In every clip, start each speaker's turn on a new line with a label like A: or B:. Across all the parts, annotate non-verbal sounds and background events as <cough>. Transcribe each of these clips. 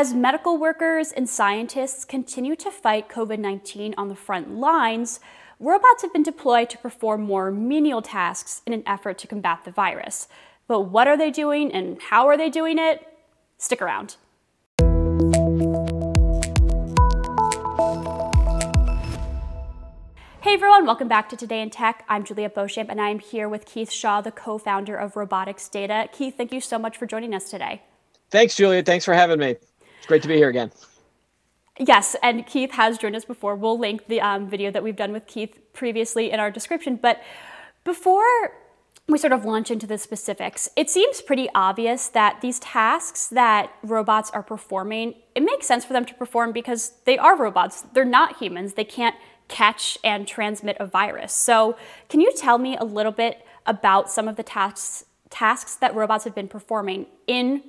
A: As medical workers and scientists continue to fight COVID 19 on the front lines, robots have been deployed to perform more menial tasks in an effort to combat the virus. But what are they doing and how are they doing it? Stick around. Hey everyone, welcome back to Today in Tech. I'm Juliet Beauchamp and I am here with Keith Shaw, the co founder of Robotics Data. Keith, thank you so much for joining us today.
B: Thanks, Juliet. Thanks for having me. It's great to be here again.
A: Yes, and Keith has joined us before. We'll link the um, video that we've done with Keith previously in our description. But before we sort of launch into the specifics, it seems pretty obvious that these tasks that robots are performing, it makes sense for them to perform because they are robots. They're not humans. They can't catch and transmit a virus. So, can you tell me a little bit about some of the tasks tasks that robots have been performing in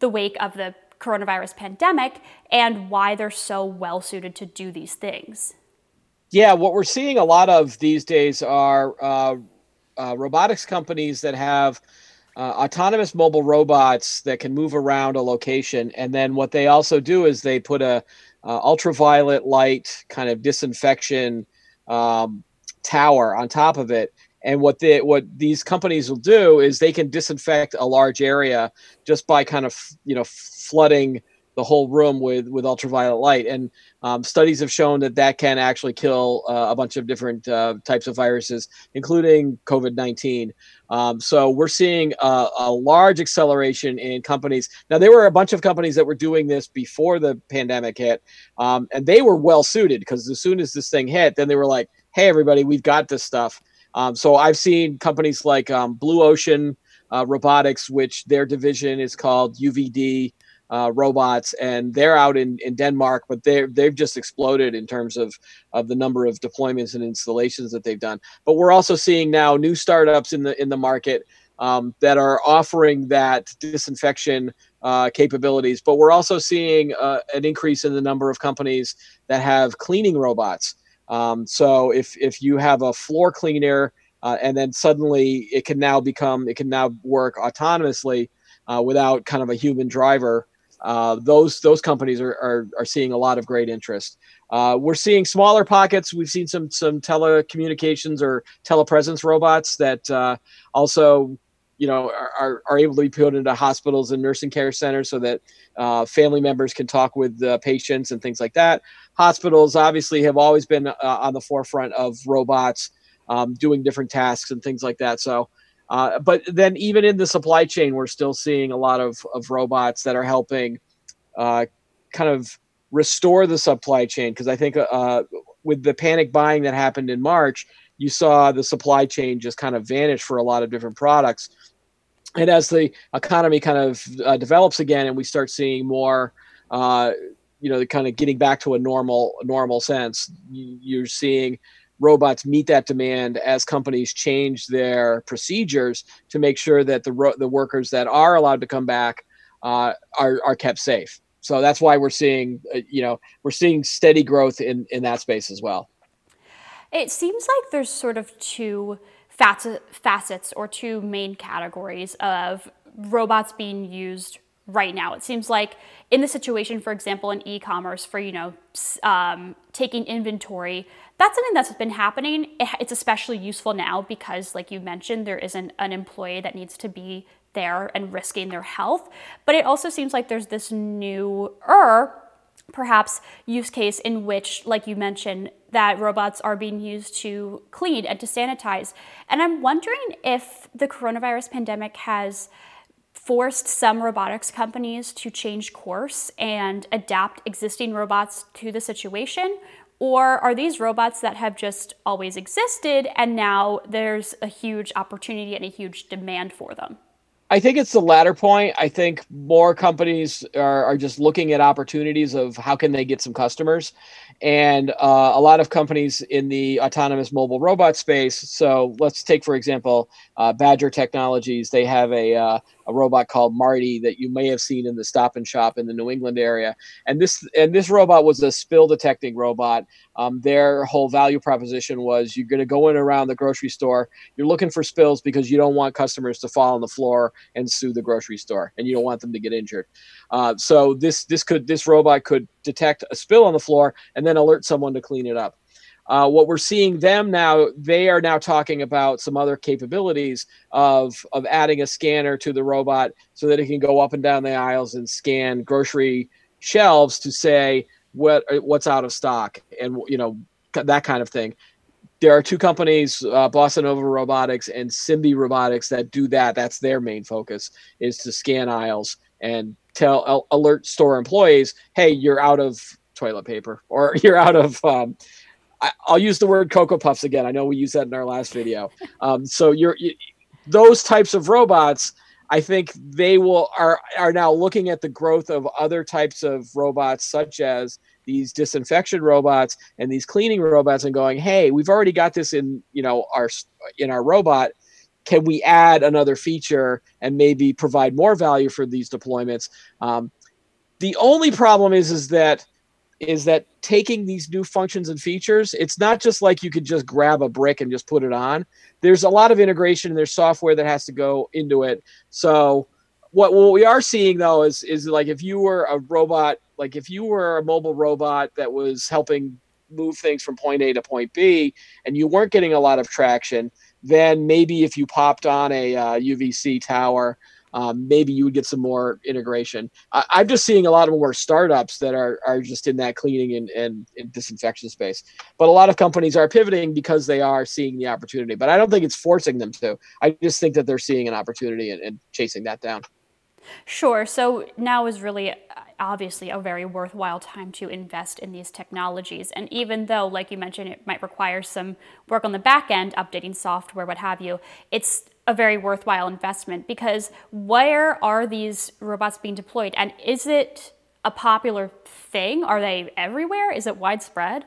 A: the wake of the coronavirus pandemic and why they're so well suited to do these things.
B: Yeah, what we're seeing a lot of these days are uh, uh, robotics companies that have uh, autonomous mobile robots that can move around a location, and then what they also do is they put a uh, ultraviolet light kind of disinfection um, tower on top of it, and what they what these companies will do is they can disinfect a large area just by kind of you know flooding the whole room with with ultraviolet light. And um, studies have shown that that can actually kill uh, a bunch of different uh, types of viruses including covid-19 um, so we're seeing a, a, large acceleration in companies. Now there were a bunch of companies that were doing this before the pandemic hit um, and they were well suited because as soon as this thing hit then they were like hey everybody we've got this stuff um, so I've seen companies like um, Blue Ocean uh, Robotics, which their division is called UVD uh, Robots, and they're out in, in Denmark, but they they've just exploded in terms of of the number of deployments and installations that they've done. But we're also seeing now new startups in the in the market um, that are offering that disinfection uh, capabilities. But we're also seeing uh, an increase in the number of companies that have cleaning robots. Um, so if if you have a floor cleaner uh, and then suddenly it can now become it can now work autonomously uh, without kind of a human driver. Uh, those those companies are, are, are seeing a lot of great interest. Uh, we're seeing smaller pockets. We've seen some some telecommunications or telepresence robots that uh, also you know are, are able to be put into hospitals and nursing care centers so that uh, family members can talk with the patients and things like that hospitals obviously have always been uh, on the forefront of robots um, doing different tasks and things like that. So, uh, but then even in the supply chain, we're still seeing a lot of, of robots that are helping uh, kind of restore the supply chain. Because I think uh, with the panic buying that happened in March, you saw the supply chain just kind of vanish for a lot of different products. And as the economy kind of uh, develops again, and we start seeing more uh, you know, the kind of getting back to a normal normal sense. You're seeing robots meet that demand as companies change their procedures to make sure that the the workers that are allowed to come back uh, are are kept safe. So that's why we're seeing, uh, you know, we're seeing steady growth in in that space as well.
A: It seems like there's sort of two facets or two main categories of robots being used right now. It seems like in the situation, for example, in e-commerce for, you know, um, taking inventory, that's something that's been happening. It's especially useful now because, like you mentioned, there isn't an employee that needs to be there and risking their health. But it also seems like there's this newer, perhaps, use case in which, like you mentioned, that robots are being used to clean and to sanitize. And I'm wondering if the coronavirus pandemic has forced some robotics companies to change course and adapt existing robots to the situation? Or are these robots that have just always existed and now there's a huge opportunity and a huge demand for them?
B: I think it's the latter point. I think more companies are, are just looking at opportunities of how can they get some customers, and uh, a lot of companies in the autonomous mobile robot space. So let's take for example, uh, Badger Technologies. They have a uh, a robot called Marty that you may have seen in the Stop and Shop in the New England area. And this and this robot was a spill detecting robot. Um, their whole value proposition was you're going to go in around the grocery store. You're looking for spills because you don't want customers to fall on the floor and sue the grocery store, and you don't want them to get injured. Uh, so this this could this robot could detect a spill on the floor and then alert someone to clean it up. Uh, what we're seeing them now, they are now talking about some other capabilities of of adding a scanner to the robot so that it can go up and down the aisles and scan grocery shelves to say what what's out of stock and you know that kind of thing. There are two companies, uh, Bossa Nova Robotics and Simbe Robotics, that do that. That's their main focus is to scan aisles and tell alert store employees, hey, you're out of toilet paper or <laughs> you're out of um, I, will use the word Cocoa Puffs again. I know we used that in our last video. Um, so you're you, those types of robots. I think they will are are now looking at the growth of other types of robots, such as these disinfection robots and these cleaning robots, and going, "Hey, we've already got this in you know our in our robot. Can we add another feature and maybe provide more value for these deployments?" Um, the only problem is is that is that taking these new functions and features, it's not just like you could just grab a brick and just put it on. There's a lot of integration and there's software that has to go into it. So what, what we are seeing though is is like if you were a robot, like if you were a mobile robot that was helping move things from point A to point B and you weren't getting a lot of traction, then maybe if you popped on a uh, UVC tower um, maybe you would get some more integration. I, am just seeing a lot of more startups that are, are just in that cleaning and, and, and, disinfection space. But a lot of companies are pivoting because they are seeing the opportunity. But I don't think it's forcing them to. I just think that they're seeing an opportunity and, and chasing that down.
A: Sure. So now is really uh, obviously a very worthwhile time to invest in these technologies. And even though, like you mentioned, it might require some work on the back end, updating software, what have you, it's a very worthwhile investment because where are these robots being deployed? And is it a popular thing? Are they everywhere? Is it widespread?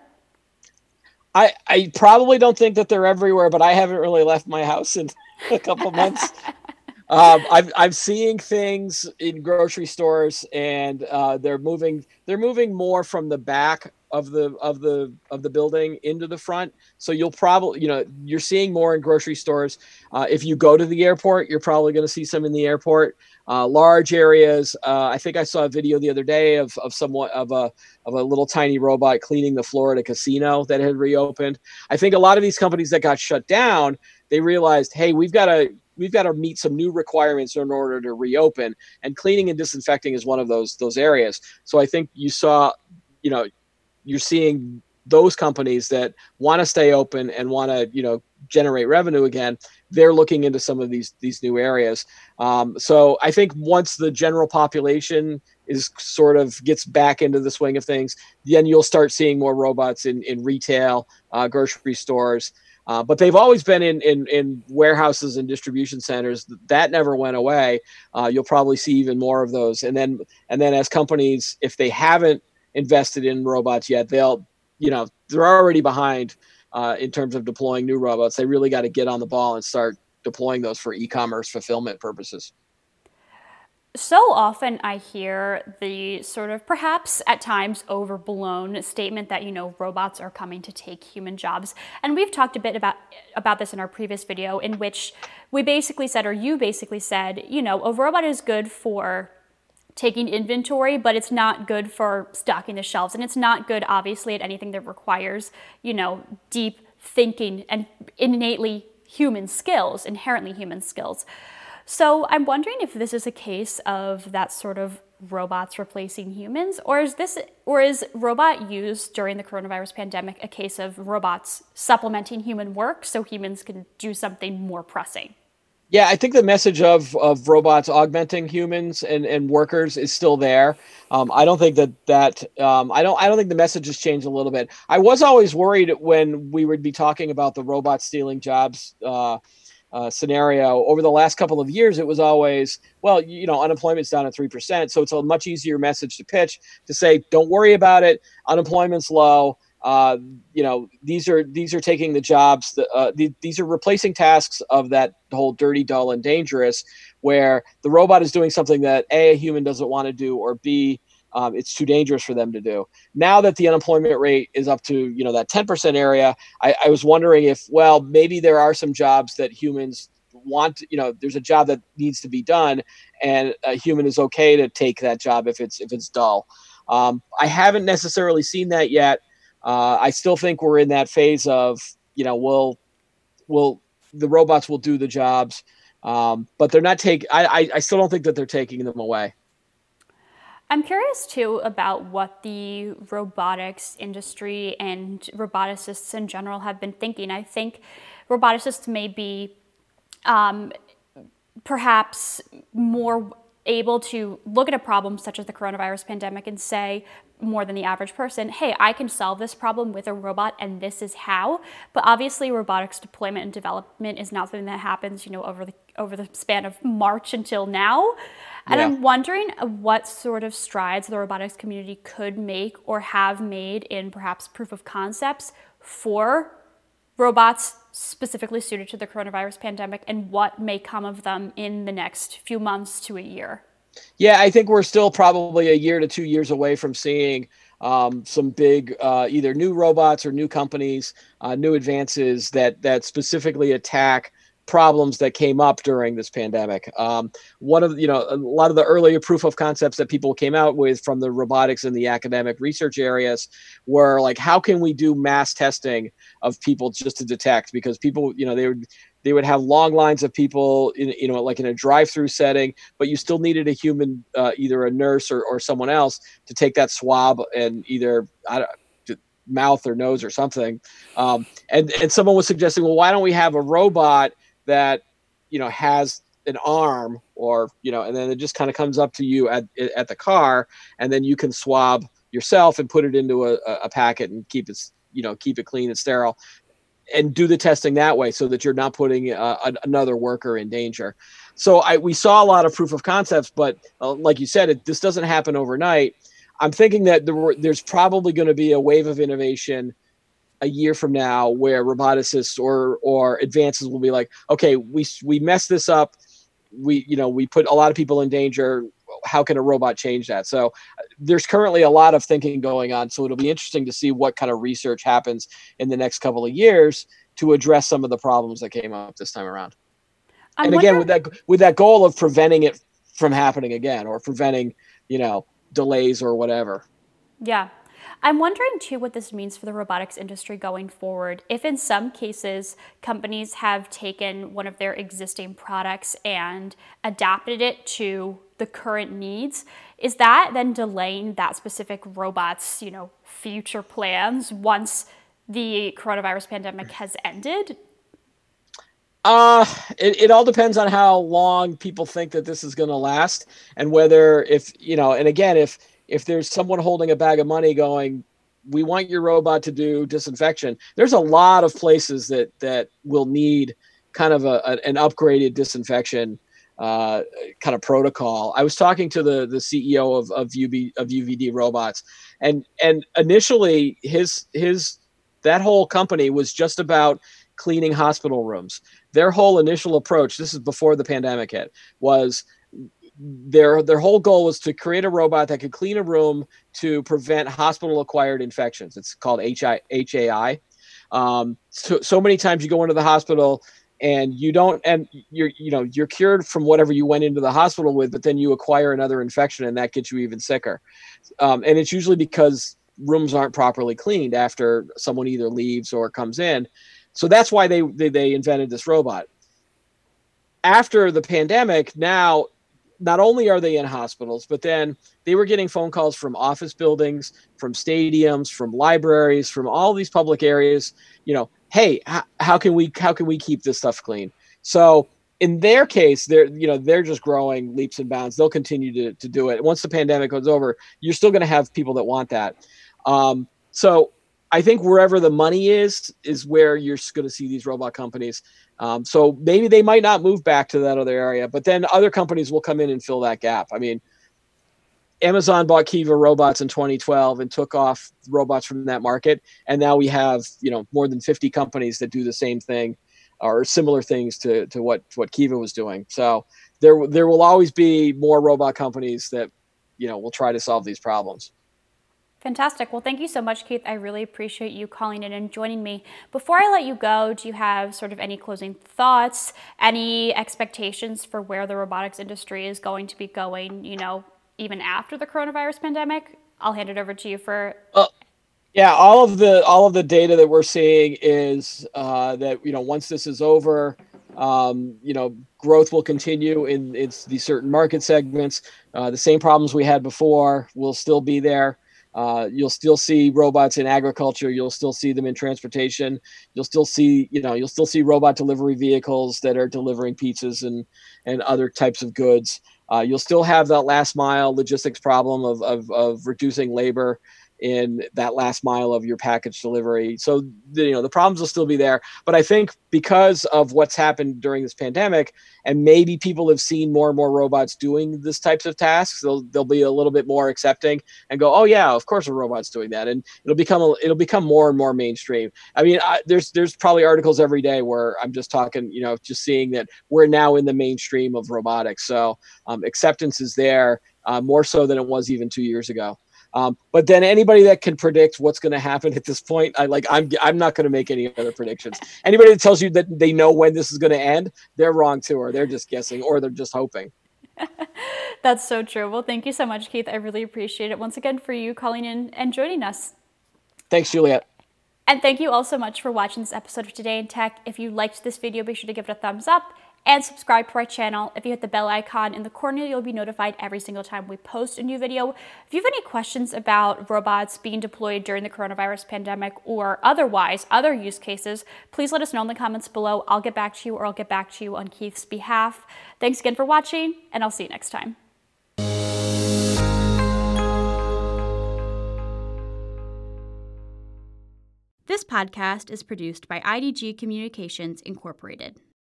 B: I, I probably don't think that they're everywhere, but I haven't really left my house in <laughs> a couple months. <laughs> um, I'm I'm seeing things in grocery stores, and uh, they're moving they're moving more from the back of the of the of the building into the front. So you'll probably you know you're seeing more in grocery stores. Uh, if you go to the airport, you're probably going to see some in the airport. Uh, large areas. Uh, I think I saw a video the other day of of somewhat of a of a little tiny robot cleaning the floor at a casino that had reopened. I think a lot of these companies that got shut down, they realized, hey, we've got to we've got to meet some new requirements in order to reopen and cleaning and disinfecting is one of those those areas. So i think you saw you know you're seeing those companies that want to stay open and want to you know generate revenue again they're looking into some of these these new areas. Um, so i think once the general population is sort of gets back into the swing of things then you'll start seeing more robots in in retail uh, grocery stores uh, but they've always been in, in, in warehouses and distribution centers. That never went away. Uh, you'll probably see even more of those. And then and then as companies, if they haven't invested in robots yet, they'll you know they're already behind uh, in terms of deploying new robots. They really got to get on the ball and start deploying those for e-commerce fulfillment purposes
A: so often I hear the sort of perhaps at times overblown statement that you know robots are coming to take human jobs. And we've talked a bit about about this in our previous video in which we basically said or you basically said, you know, a robot is good for taking inventory, but it's not good for stocking the shelves and it's not good obviously at anything that requires, you know, deep thinking and innately human skills, inherently human skills. So I'm wondering if this is a case of that sort of robots replacing humans, or is this, or is robot use during the coronavirus pandemic a case of robots supplementing human work so humans can do something more pressing?
B: Yeah, I think the message of, of robots augmenting humans and, and workers is still there. Um, I don't think that that um, I don't I don't think the message has changed a little bit. I was always worried when we would be talking about the robots stealing jobs. Uh, uh, scenario. Over the last couple of years it was always well you know unemployment's down at 3% so it's a much easier message to pitch to say don't worry about it. Unemployment's low. Uh, you know these are these are taking the jobs that, uh, these are replacing tasks of that whole dirty dull and dangerous where the robot is doing something that a, a human doesn't want to do or b um, it's too dangerous for them to do now that the unemployment rate is up to you know that 10% area I, I was wondering if well maybe there are some jobs that humans want you know there's a job that needs to be done and a human is okay to take that job if it's if it's dull um, i haven't necessarily seen that yet uh, I still think we're in that phase of you know we'll will the robots will do the jobs, um, but they're not taking. I, I still don't think that they're taking them away.
A: I'm curious too about what the robotics industry and roboticists in general have been thinking. I think roboticists may be um, perhaps more able to look at a problem such as the coronavirus pandemic and say, more than the average person, hey, I can solve this problem with a robot and this is how. But obviously robotics deployment and development is not something that happens, you know, over the over the span of March until now. And yeah. I'm wondering what sort of strides the robotics community could make or have made in perhaps proof of concepts for robots specifically suited to the coronavirus pandemic and what may come of them in the next few months to a year.
B: Yeah, I think we're still probably a year to two years away from seeing um, some big uh, either new robots or new companies, uh, new advances that that specifically attack problems that came up during this pandemic. Um, one of you know a lot of the earlier proof of concepts that people came out with from the robotics and the academic research areas were like, how can we do mass testing of people just to detect? Because people, you know, they would they would have long lines of people in you know like in a drive-through setting but you still needed a human uh, either a nurse or, or someone else to take that swab and either mouth or nose or something um, and and someone was suggesting well why don't we have a robot that you know has an arm or you know and then it just kind of comes up to you at at the car and then you can swab yourself and put it into a, a packet and keep it you know keep it clean and sterile and do the testing that way so that you're not putting uh, another worker in danger. So I, we saw a lot of proof of concepts, but uh, like you said, it, this doesn't happen overnight. I'm thinking that there were, there's probably going to be a wave of innovation a year from now where roboticists or or advances will be like, okay, we we messed this up. We you know we put a lot of people in danger how can a robot change that? So uh, there's currently a lot of thinking going on. So it'll be interesting to see what kind of research happens in the next couple of years to address some of the problems that came up this time around. I'm and again, with that with that goal of preventing it from happening again or preventing, you know, delays or whatever.
A: Yeah. I'm wondering too what this means for the robotics industry going forward. If in some cases companies have taken one of their existing products and adapted it to the current needs, is that then delaying that specific robot's, you know, future plans once the coronavirus pandemic has ended?
B: Uh, it, it all depends on how long people think that this is going to last and whether if, you know, and again, if if there's someone holding a bag of money going, we want your robot to do disinfection. There's a lot of places that that will need kind of a, a an upgraded disinfection uh, kind of protocol. I was talking to the the CEO of of UB of UVD Robots, and and initially his his that whole company was just about cleaning hospital rooms. Their whole initial approach, this is before the pandemic hit, was their their whole goal was to create a robot that could clean a room to prevent hospital acquired infections. It's called HI, HAI. Um, so, so many times you go into the hospital and you don't and you're you know you're cured from whatever you went into the hospital with but then you acquire another infection and that gets you even sicker um, and it's usually because rooms aren't properly cleaned after someone either leaves or comes in so that's why they they, they invented this robot after the pandemic now not only are they in hospitals, but then they were getting phone calls from office buildings, from stadiums, from libraries, from all these public areas. You know, hey, h- how can we how can we keep this stuff clean? So in their case, they're you know they're just growing leaps and bounds. They'll continue to to do it. Once the pandemic goes over, you're still going to have people that want that. Um, so I think wherever the money is is where you're going to see these robot companies. Um, so maybe they might not move back to that other area, but then other companies will come in and fill that gap. I mean, Amazon bought Kiva Robots in 2012 and took off robots from that market, and now we have you know more than 50 companies that do the same thing or similar things to to what what Kiva was doing. So there there will always be more robot companies that you know will try to solve these problems.
A: Fantastic. Well, thank you so much, Keith. I really appreciate you calling in and joining me. Before I let you go, do you have sort of any closing thoughts, any expectations for where the robotics industry is going to be going, you know, even after the coronavirus pandemic? I'll hand it over to you for.
B: Well, yeah, all of the all of the data that we're seeing is uh, that you know once this is over, um, you know, growth will continue in it's these certain market segments. Uh, the same problems we had before will still be there. Uh, you'll still see robots in agriculture. You'll still see them in transportation. You'll still see, you know, you'll still see robot delivery vehicles that are delivering pizzas and and other types of goods. Uh, you'll still have that last mile logistics problem of, of, of reducing labor in that last mile of your package delivery. So you know the problems will still be there, but I think because of what's happened during this pandemic, and maybe people have seen more and more robots doing this types of tasks, they'll they'll be a little bit more accepting and go, oh yeah, of course a robot's doing that, and it'll become a, it'll become more and more mainstream. I mean, I, there's there's probably articles every day where I'm just talking, you know, just seeing that we're now in the mainstream of robotics, so um, acceptance is there. Uh, more so than it was even two years ago. Um, but then anybody that can predict what's going to happen at this point, I like I'm I'm not going to make any other predictions. Anybody that tells you that they know when this is going to end, they're wrong too, or they're just guessing, or they're just hoping. <laughs>
A: That's so true. Well, thank you so much, Keith. I really appreciate it once again for you calling in and joining us.
B: Thanks, Juliet.
A: And thank you all so much for watching this episode of Today in Tech. If you liked this video, be sure to give it a thumbs up and subscribe to our channel. If you hit the bell icon in the corner, you'll be notified every single time we post a new video. If you have any questions about robots being deployed during the coronavirus pandemic or otherwise, other use cases, please let us know in the comments below. I'll get back to you or I'll get back to you on Keith's behalf. Thanks again for watching, and I'll see you next time. This podcast is produced by IDG Communications Incorporated.